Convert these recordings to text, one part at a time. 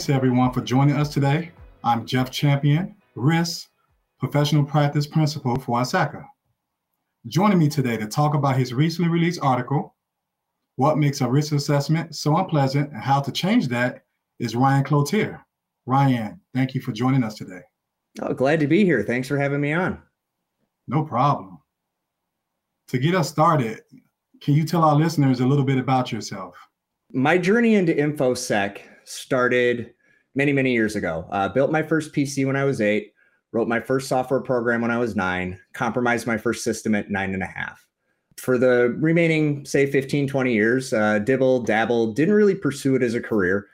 Thanks everyone for joining us today. I'm Jeff Champion, risk professional practice principal for ISACA. Joining me today to talk about his recently released article, What Makes a Risk Assessment So Unpleasant and How to Change That, is Ryan Cloutier. Ryan, thank you for joining us today. Oh, glad to be here. Thanks for having me on. No problem. To get us started, can you tell our listeners a little bit about yourself? My journey into InfoSec started many, many years ago. Uh, built my first PC when I was eight, wrote my first software program when I was nine, compromised my first system at nine and a half. For the remaining, say, 15, 20 years, uh, dibble, dabble, didn't really pursue it as a career.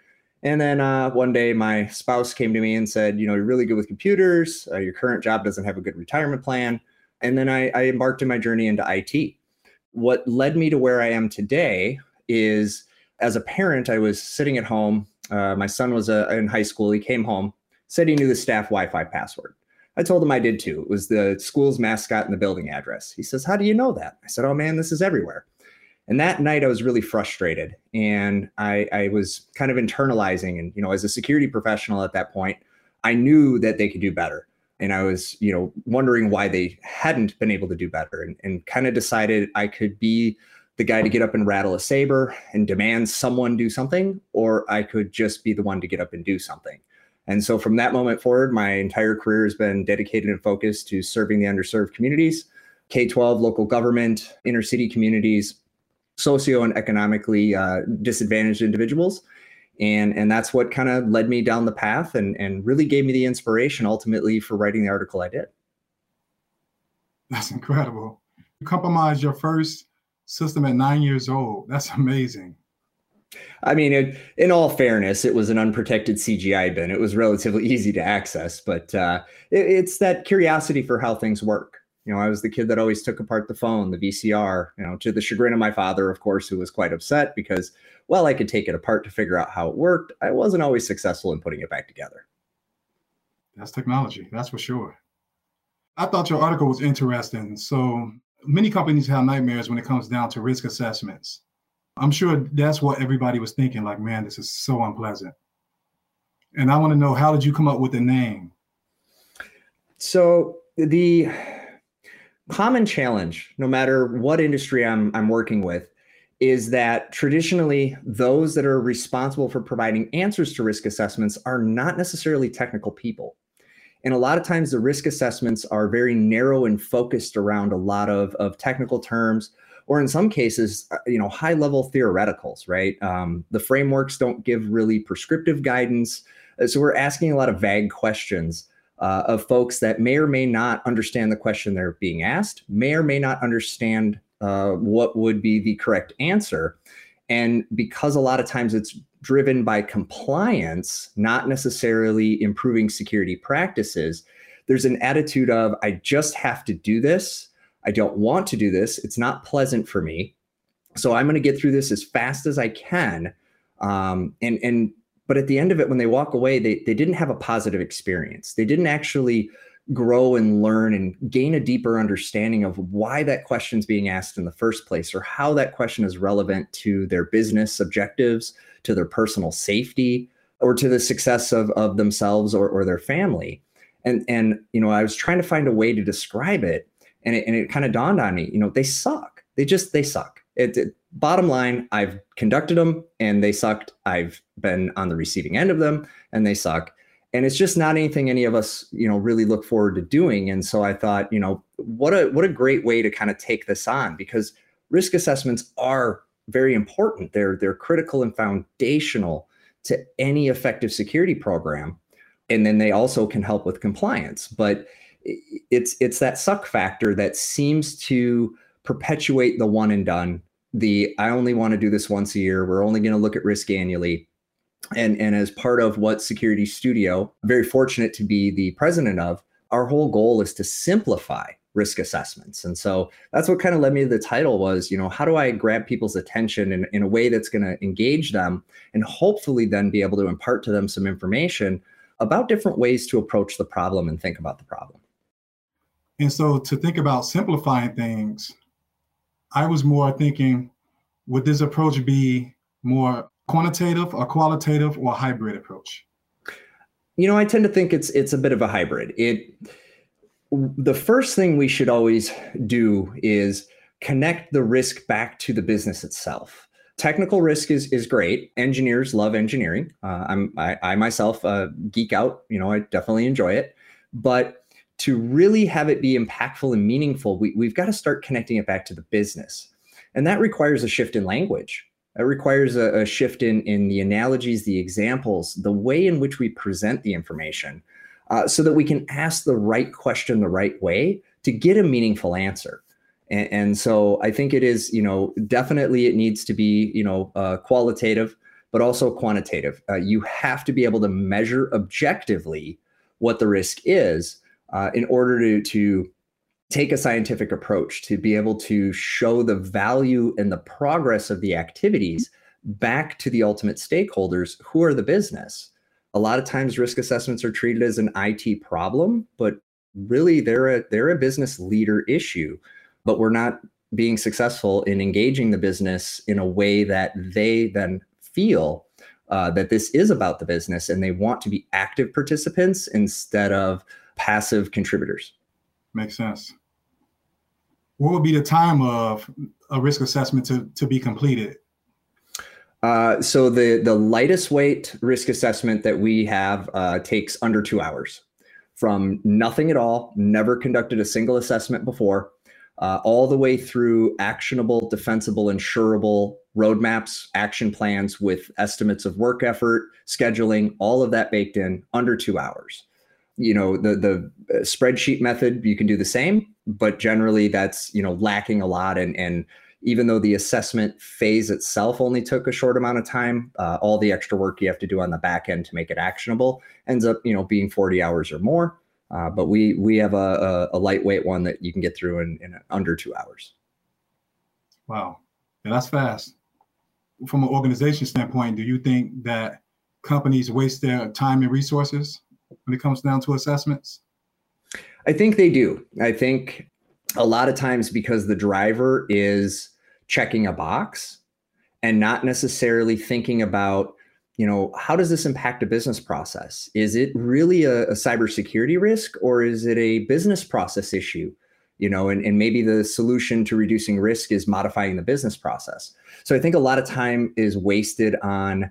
And then uh, one day, my spouse came to me and said, You know, you're really good with computers. Uh, your current job doesn't have a good retirement plan. And then I, I embarked in my journey into IT. What led me to where I am today is as a parent, I was sitting at home. Uh, my son was uh, in high school. He came home, said he knew the staff Wi Fi password. I told him I did too. It was the school's mascot and the building address. He says, How do you know that? I said, Oh man, this is everywhere. And that night I was really frustrated and I, I was kind of internalizing. And, you know, as a security professional at that point, I knew that they could do better. And I was, you know, wondering why they hadn't been able to do better and, and kind of decided I could be the guy to get up and rattle a saber and demand someone do something, or I could just be the one to get up and do something. And so from that moment forward, my entire career has been dedicated and focused to serving the underserved communities, K 12, local government, inner city communities, socio and economically uh, disadvantaged individuals. And, and that's what kind of led me down the path and, and really gave me the inspiration ultimately for writing the article I did. That's incredible. You compromised your first system at nine years old. That's amazing. I mean, it, in all fairness, it was an unprotected CGI bin. It was relatively easy to access, but uh, it, it's that curiosity for how things work. You know, I was the kid that always took apart the phone, the VCR, you know, to the chagrin of my father, of course, who was quite upset because, well, I could take it apart to figure out how it worked. I wasn't always successful in putting it back together. That's technology, that's for sure. I thought your article was interesting. So many companies have nightmares when it comes down to risk assessments. I'm sure that's what everybody was thinking like, man, this is so unpleasant. And I want to know how did you come up with the name? So the common challenge, no matter what industry I'm I'm working with, is that traditionally those that are responsible for providing answers to risk assessments are not necessarily technical people. And a lot of times the risk assessments are very narrow and focused around a lot of, of technical terms, or in some cases, uh, you know, high level theoreticals, right? Um, the frameworks don't give really prescriptive guidance. Uh, so we're asking a lot of vague questions uh, of folks that may or may not understand the question they're being asked, may or may not understand uh, what would be the correct answer. And because a lot of times it's driven by compliance, not necessarily improving security practices, there's an attitude of, I just have to do this. I don't want to do this. It's not pleasant for me. So I'm going to get through this as fast as I can. Um, and, and, but at the end of it, when they walk away, they, they didn't have a positive experience. They didn't actually grow and learn and gain a deeper understanding of why that question is being asked in the first place or how that question is relevant to their business objectives, to their personal safety, or to the success of, of themselves or, or their family. And, and, you know, I was trying to find a way to describe it and it, and it kind of dawned on me, you know, they suck. They just, they suck. It, it, bottom line, I've conducted them and they sucked. I've been on the receiving end of them and they suck and it's just not anything any of us you know really look forward to doing. And so i thought you know what a what a great way to kind of take this on because risk assessments are very important. They're they're critical and foundational to any effective security program. And then they also can help with compliance. But it's it's that suck factor that seems to perpetuate the one and done. The i only want to do this once a year. We're only going to look at risk annually and and as part of what security studio very fortunate to be the president of our whole goal is to simplify risk assessments. And so that's what kind of led me to the title was you know how do i grab people's attention in, in a way that's going to engage them and hopefully then be able to impart to them some information about different ways to approach the problem and think about the problem. And so to think about simplifying things i was more thinking would this approach be more quantitative or qualitative or hybrid approach? You know, I tend to think it's it's a bit of a hybrid. It the first thing we should always do is connect the risk back to the business itself. Technical risk is is great. Engineers love engineering. Uh, I'm I, I myself uh, geek out. You know, I definitely enjoy it. But to really have it be impactful and meaningful, we, we've got to start connecting it back to the business, and that requires a shift in language. It requires a, a shift in in the analogies, the examples, the way in which we present the information, uh, so that we can ask the right question the right way to get a meaningful answer. And, and, so I think it is, you know, definitely it needs to be, you know, uh, qualitative, but also quantitative. Uh, you have to be able to measure objectively what the risk is uh, in order to, to take a scientific approach, to be able to show the value and the progress of the activities back to the ultimate stakeholders who are the business. A lot of times risk assessments are treated as an IT problem, but really they're a they're a business leader issue but we're not being successful in engaging the business in a way that they then feel uh, that this is about the business and they want to be active participants instead of passive contributors. Makes sense. What would be the time of a risk assessment to, to be completed? Uh, so the the lightest weight risk assessment that we have uh, takes under two hours, from nothing at all, never conducted a single assessment before, uh, all the way through actionable, defensible, insurable roadmaps, action plans with estimates of work effort, scheduling, all of that baked in under two hours. You know, the the uh, spreadsheet method, you can do the same, but generally that's you know lacking a lot. And and even though the assessment phase itself only took a short amount of time, uh, all the extra work you have to do on the back end to make it actionable ends up you know being 40 hours or more. Uh, but we we have a, a, a, lightweight one that you can get through in, in under two hours. Wow, yeah, that's fast. From an organization standpoint, do you think that companies waste their time and resources when it comes down to assessments? I think they do. I think a lot of times because the driver is checking a box and not necessarily thinking about you know, how does this impact a business process? Is it really a, a cybersecurity risk or is it a business process issue? You know, and, and maybe the solution to reducing risk is modifying the business process. So I think a lot of time is wasted on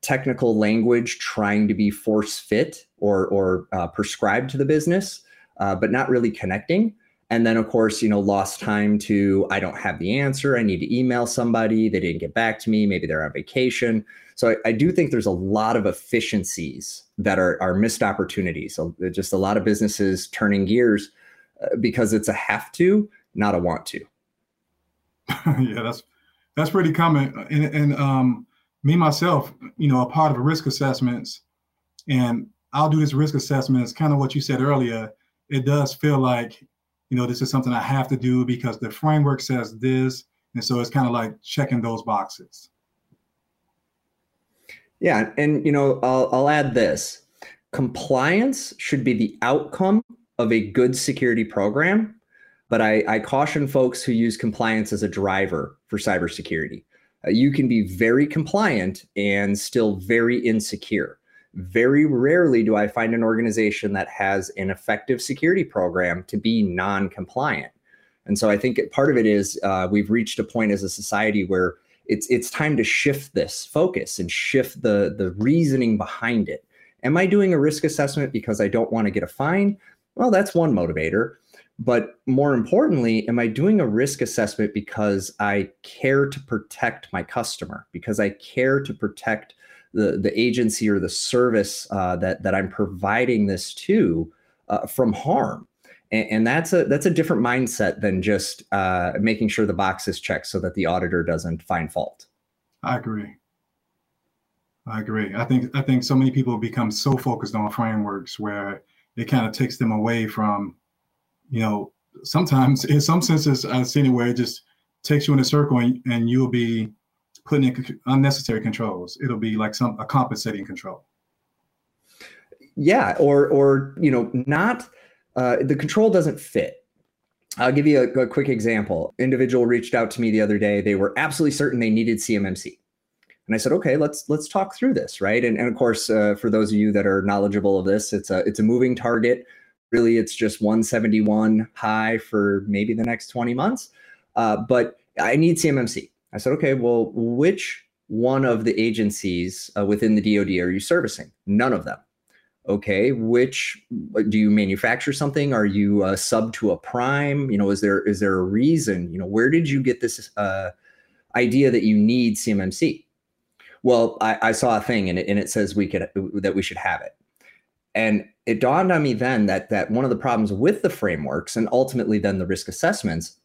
technical language trying to be force fit or or uh, prescribed to the business, uh, but not really connecting. And then, of course, you know, lost time to I don't have the answer. I need to email somebody. They didn't get back to me. Maybe they're on vacation. So I, I do think there's a lot of efficiencies that are, are missed opportunities. So just a lot of businesses turning gears uh, because it's a have to, not a want to. yeah, that's that's pretty common. And, and um, me myself, you know, a part of risk assessments, and I'll do this risk assessment. It's kind of what you said earlier. It does feel like, you know, this is something I have to do because the framework says this, and so it's kind of like checking those boxes. Yeah, and you know, I'll, I'll add this: compliance should be the outcome of a good security program, but I, I caution folks who use compliance as a driver for cybersecurity. Uh, you can be very compliant and still very insecure. Very rarely do I find an organization that has an effective security program to be non-compliant. And so I think part of it is uh, we've reached a point as a society where it's it's time to shift this focus and shift the the reasoning behind it am i doing a risk assessment because i don't want to get a fine well that's one motivator but more importantly am i doing a risk assessment because i care to protect my customer because i care to protect the the agency or the service uh, that that i'm providing this to uh, from harm and, and, that's a that's a different mindset than just uh, making sure the box is checked so that the auditor doesn't find fault. I agree. I agree. I think I think so many people become so focused on frameworks where it kind of takes them away from, you know, sometimes in some senses I've seen it where it just takes you in a circle and, and you'll be putting in unnecessary controls. It'll be like some a compensating control. Yeah, or or you know, not uh, the control doesn't fit. I'll give you a, a, quick example. Individual reached out to me the other day. They were absolutely certain they needed CMMC. And I said, okay, let's let's talk through this, right? And, and of course, uh, for those of you that are knowledgeable of this, it's a it's a moving target. Really, it's just 171 high for maybe the next 20 months. Uh, but I need CMMC. I said, okay, well, which one of the agencies uh, within the DoD are you servicing? None of them. Okay, which do you manufacture something? Are you a sub to a prime? You know, is there is there a reason? You know, where did you get this uh, idea that you need CMMC? Well, I, I saw a thing and it, and it says we could that we should have it, and it dawned on me then that that one of the problems with the frameworks and ultimately then the risk assessments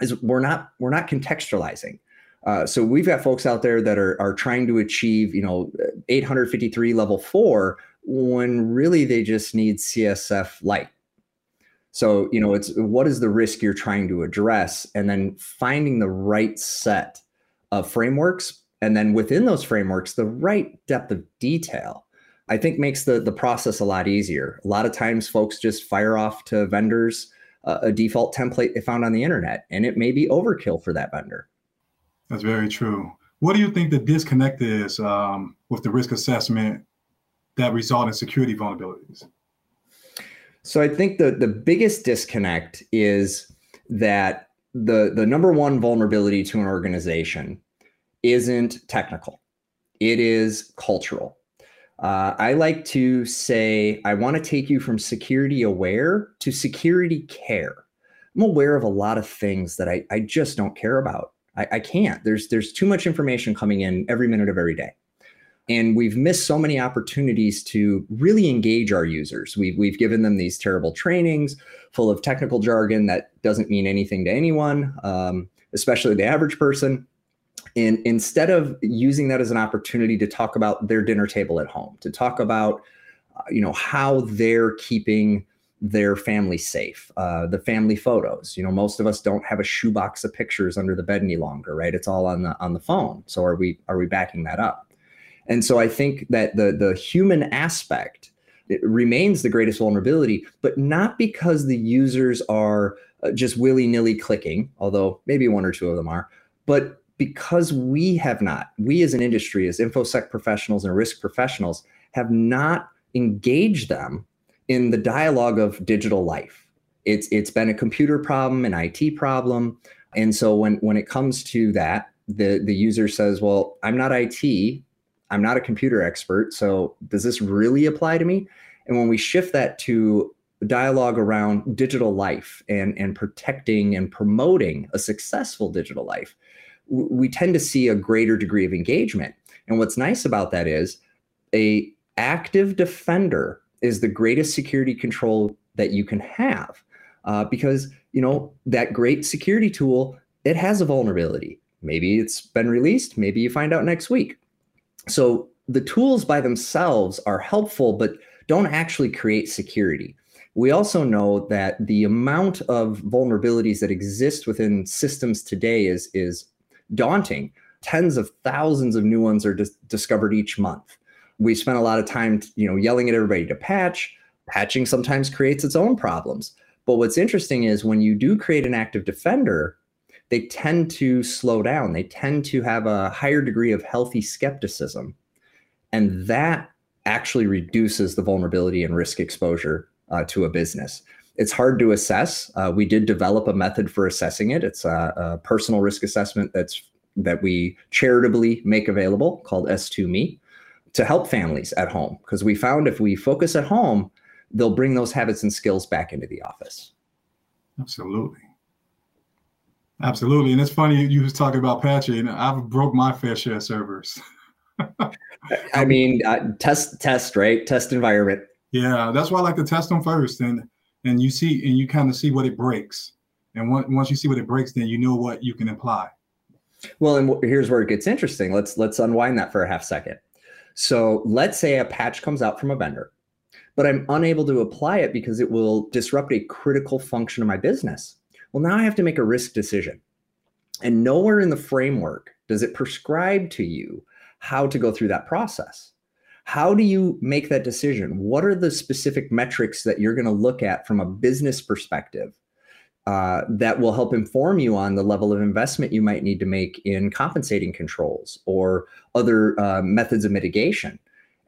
is we're not we're not contextualizing. Uh, so we've got folks out there that are are trying to achieve you know 853 level four when really they just need CSF light. So you know it's what is the risk you're trying to address, and then finding the right set of frameworks, and then within those frameworks the right depth of detail. I think makes the the process a lot easier. A lot of times, folks just fire off to vendors a default template they found on the internet, and it may be overkill for that vendor. That's very true. What do you think the disconnect is um, with the risk assessment that result in security vulnerabilities? So I think the the biggest disconnect is that the the number one vulnerability to an organization isn't technical; it is cultural. Uh, I like to say I want to take you from security aware to security care. I'm aware of a lot of things that I, I just don't care about. I, I can't. There's there's too much information coming in every minute of every day. And we've missed so many opportunities to really engage our users. We've, we've given them these terrible trainings full of technical jargon that doesn't mean anything to anyone, um, especially the average person. And instead of using that as an opportunity to talk about their dinner table at home, to talk about, uh, you know, how they're keeping their family safe, uh, the family photos. You know, most of us don't have a shoebox of pictures under the bed any longer, right? It's all on the on the phone. So are we are we backing that up? And so I think that the the human aspect remains the greatest vulnerability, but not because the users are uh, just willy nilly clicking, although maybe one or two of them are, but because we have not, we as an industry, as InfoSec professionals and risk professionals, have not engaged them in the dialogue of digital life. It's it's been a computer problem, an IT problem. And so when when it comes to that, the the user says, "Well, I'm not IT, I'm not a computer expert, so does this really apply to me?" And when we shift that to dialogue around digital life and and protecting and promoting a successful digital life, we tend to see a greater degree of engagement. And what's nice about that is a active defender is the greatest security control that you can have uh, because you know that great security tool it has a vulnerability. Maybe it's been released maybe you find out next week. So the tools by themselves are helpful but don't actually create security. We also know that the amount of vulnerabilities that exist within systems today is is daunting. Tens of thousands of new ones are dis- discovered each month. We spent a lot of time, you know, yelling at everybody to patch. Patching sometimes creates its own problems. But what's interesting is when you do create an active defender, they tend to slow down. They tend to have a higher degree of healthy skepticism. And that actually reduces the vulnerability and risk exposure uh, to a business. It's hard to assess. Uh, we did develop a method for assessing it. It's a, a, personal risk assessment that's that we charitably make available called S2Me to help families at home because we found if we focus at home, they'll bring those habits and skills back into the office. Absolutely. Absolutely. And it's funny you was talking about patching. I've broke my fair share of servers. I mean, uh, test, test, right? Test environment. Yeah, that's why I like to test them first. And and you see and you kind of see what it breaks. And once you see what it breaks then you know what you can apply. Well and here's where it gets interesting. Let's let's unwind that for a half second. So let's say a patch comes out from a vendor but i'm unable to apply it because it will disrupt a critical function of my business. Well now i have to make a risk decision. And nowhere in the framework does it prescribe to you how to go through that process how do you make that decision? What are the specific metrics that you're going to look at from a business perspective uh, that will help inform you on the level of investment you might need to make in compensating controls or other uh, methods of mitigation.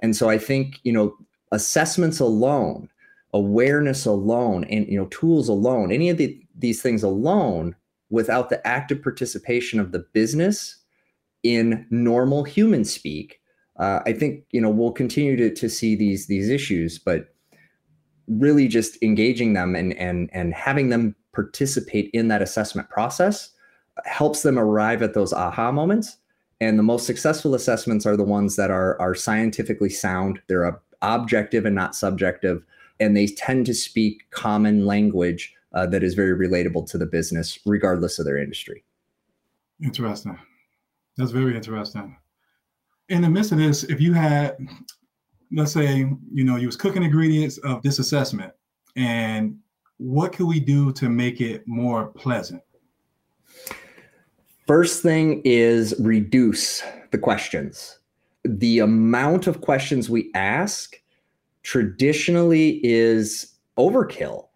And so I think you know assessments alone, awareness alone, and you know tools alone, any of the, these things alone, without the active participation of the business in normal human speak, uh, I think you know we'll continue to to see these these issues, but really just engaging them and and and having them participate in that assessment process helps them arrive at those aha moments. And the most successful assessments are the ones that are are scientifically sound. They're objective and not subjective and they tend to speak common language uh, that is very relatable to the business regardless of their industry. Interesting. That's very interesting in the midst of this if you had let's say you know you was cooking ingredients of this assessment and what can we do to make it more pleasant? First thing is reduce the questions. The amount of questions we ask traditionally is overkill.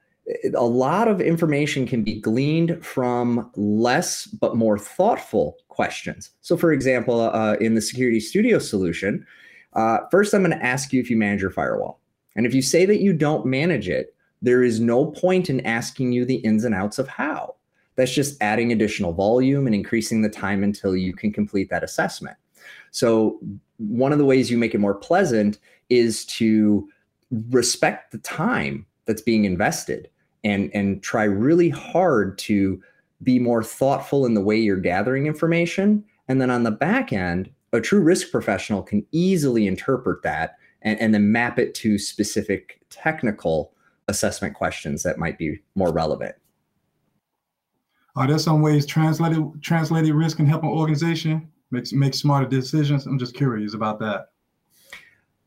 A lot of information can be gleaned from less but more thoughtful questions. So, for example, uh, in the Security Studio solution, uh, first I'm going to ask you if you manage your firewall. And if you say that you don't manage it, there is no point in asking you the ins and outs of how. That's just adding additional volume and increasing the time until you can complete that assessment. So, one of the ways you make it more pleasant is to respect the time that's being invested and, and try really hard to be more thoughtful in the way you're gathering information. And then on the back end, a true risk professional can easily interpret that and, and then map it to specific technical assessment questions that might be more relevant. Are there some ways translated translated risk can help an organization make make smarter decisions? I'm just curious about that.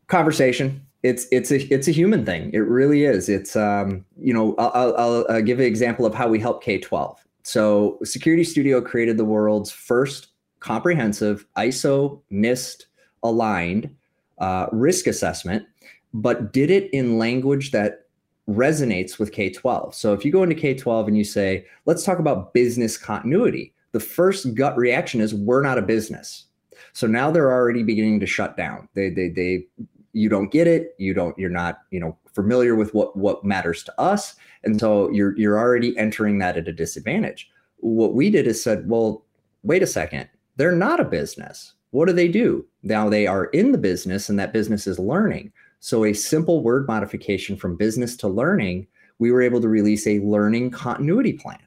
Conversation. It's it's a it's a human thing. It really is. It's um you know I'll, I'll, I'll give an example of how we help K12. So Security Studio created the world's first comprehensive ISO NIST aligned uh, risk assessment, but did it in language that resonates with K 12. So if you go into K 12 and you say, let's talk about business continuity, the first gut reaction is, we're not a business. So now they're already beginning to shut down. They, they, they, you don't get it. You don't, you're not, you know, familiar with what, what matters to us. And so you're, you're already entering that at a disadvantage. What we did is said, well, wait a second, they're not a business. What do they do? Now they are in the business and that business is learning. So, a simple word modification from business to learning, we were able to release a learning continuity plan.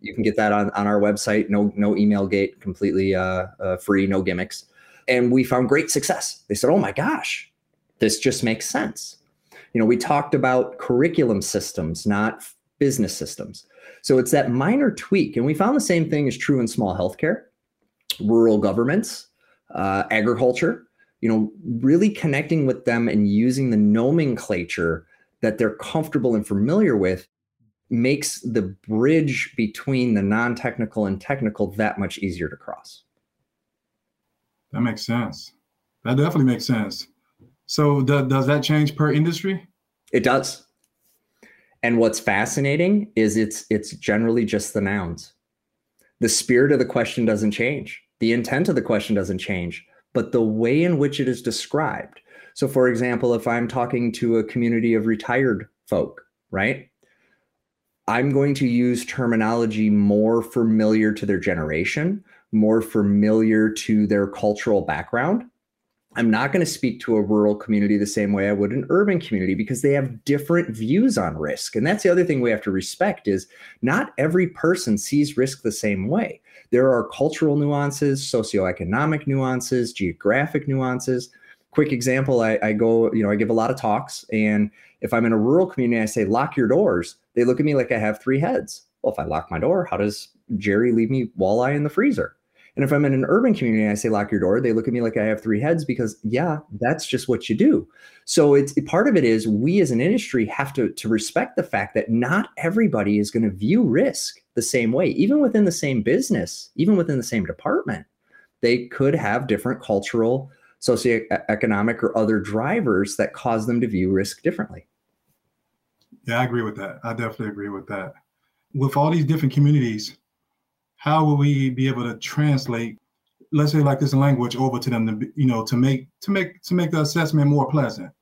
You can get that on, on our website. No, no email gate, completely uh, uh, free, no gimmicks. And we found great success. They said, "Oh my gosh, this just makes sense." You know, we talked about curriculum systems, not business systems. So it's that minor tweak, and we found the same thing is true in small healthcare, rural governments, uh, agriculture you know, really connecting with them and using the nomenclature that they're comfortable and familiar with makes the bridge between the non-technical and technical that much easier to cross. That makes sense. That definitely makes sense. So th- does that change per industry? It does. And what's fascinating is it's it's generally just the nouns. The spirit of the question doesn't change. The intent of the question doesn't change but the way in which it is described. So, for example, if I'm talking to a community of retired folk, right? I'm going to use terminology more familiar to their generation, more familiar to their cultural background. I'm not going to speak to a rural community the same way I would an urban community because they have different views on risk. And that's the other thing we have to respect is not every person sees risk the same way. There are cultural nuances, socioeconomic nuances, geographic nuances. Quick example, I, I go, you know, I give a lot of talks. And if I'm in a rural community, I say, lock your doors. They look at me like I have three heads. Well, if I lock my door, how does Jerry leave me walleye in the freezer? And if I'm in an urban community I say lock your door, they look at me like I have three heads because yeah, that's just what you do. So it's part of it is we as an industry have to to respect the fact that not everybody is going to view risk the same way, even within the same business, even within the same department. They could have different cultural, socioeconomic, or other drivers that cause them to view risk differently. Yeah, I agree with that. I definitely agree with that. with all these different communities, how will we be able to translate, let's say like this language over to them to, you know, to make, to make, to make the assessment more pleasant?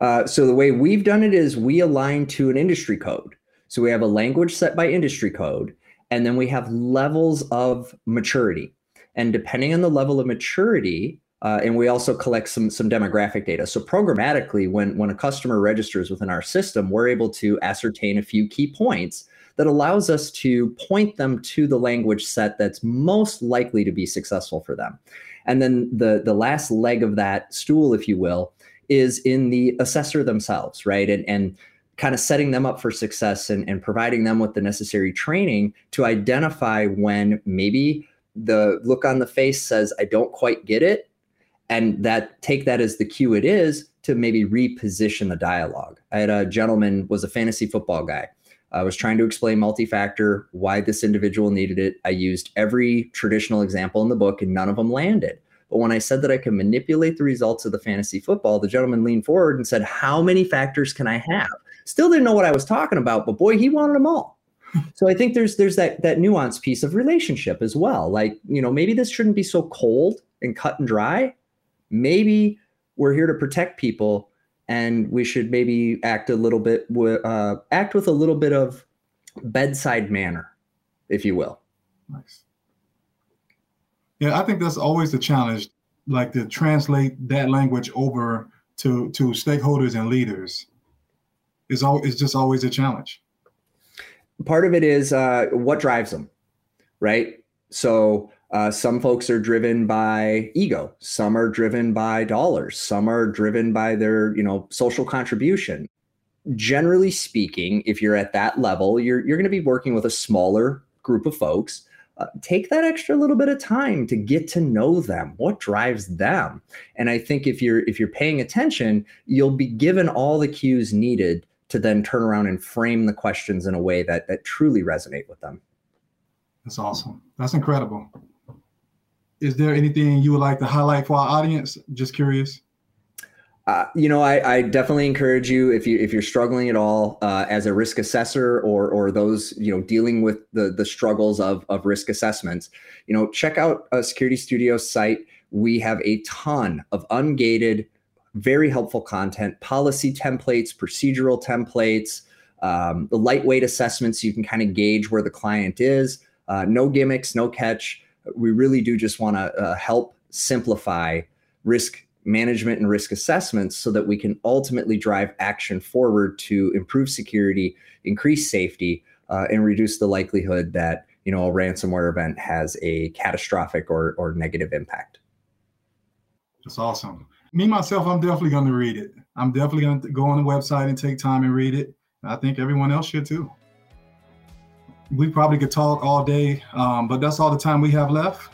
Uh, so the way we've done it is we align to an industry code. So we have a language set by industry code, and then we have levels of maturity. And depending on the level of maturity, uh, and we also collect some some demographic data. So programmatically, when when a customer registers within our system, we're able to ascertain a few key points that allows us to point them to the language set that's most likely to be successful for them. And then the the last leg of that stool, if you will, is in the assessor themselves, right? And and kind of setting them up for success and, and providing them with the necessary training to identify when maybe the look on the face says, I don't quite get it and that take that as the cue it is to maybe reposition the dialogue. I had a gentleman was a fantasy football guy. I was trying to explain multi-factor, why this individual needed it. I used every traditional example in the book and none of them landed. But when I said that I could manipulate the results of the fantasy football, the gentleman leaned forward and said, How many factors can I have? Still didn't know what I was talking about, but boy, he wanted them all. so I think there's there's that that nuance piece of relationship as well. Like, you know, maybe this shouldn't be so cold and cut and dry maybe we're here to protect people and we should maybe act a little bit uh, act with a little bit of bedside manner if you will. Nice. Yeah i think that's always the challenge like to translate that language over to to stakeholders and leaders. Is all is just always a challenge. Part of it is uh, what drives them right? So uh, some folks are driven by ego. Some are driven by dollars. Some are driven by their, you know, social contribution. Generally speaking, if you're at that level, you're you're going to be working with a smaller group of folks. Uh, take that extra little bit of time to get to know them. What drives them? And I think if you're if you're paying attention, you'll be given all the cues needed to then turn around and frame the questions in a way that that truly resonate with them. That's awesome. That's incredible is there anything you would like to highlight for our audience? Just curious. Uh, you know, I, I, definitely encourage you if you if you're struggling at all uh, as a risk assessor or or those you know dealing with the the struggles of of risk assessments. You know, check out a Security Studio site. We have a ton of ungated, very helpful content, policy templates, procedural templates, um, the lightweight assessments. You can kind of gauge where the client is. Uh, no gimmicks, no catch we really do just want to uh, help simplify risk management and risk assessments so that we can ultimately drive action forward to improve security, increase safety, uh, and reduce the likelihood that you know a ransomware event has a catastrophic or, or negative impact. That's awesome. Me myself, I'm definitely going to read it. I'm definitely going to go on the website and take time and read it. I think everyone else should too we probably could talk all day, um, but that's all the time we have left.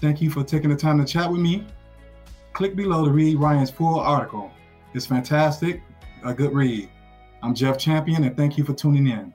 Thank you for taking the time to chat with me. Click below to read Ryan's full article. It's fantastic, a good read. I'm Jeff Champion, and thank you for tuning in.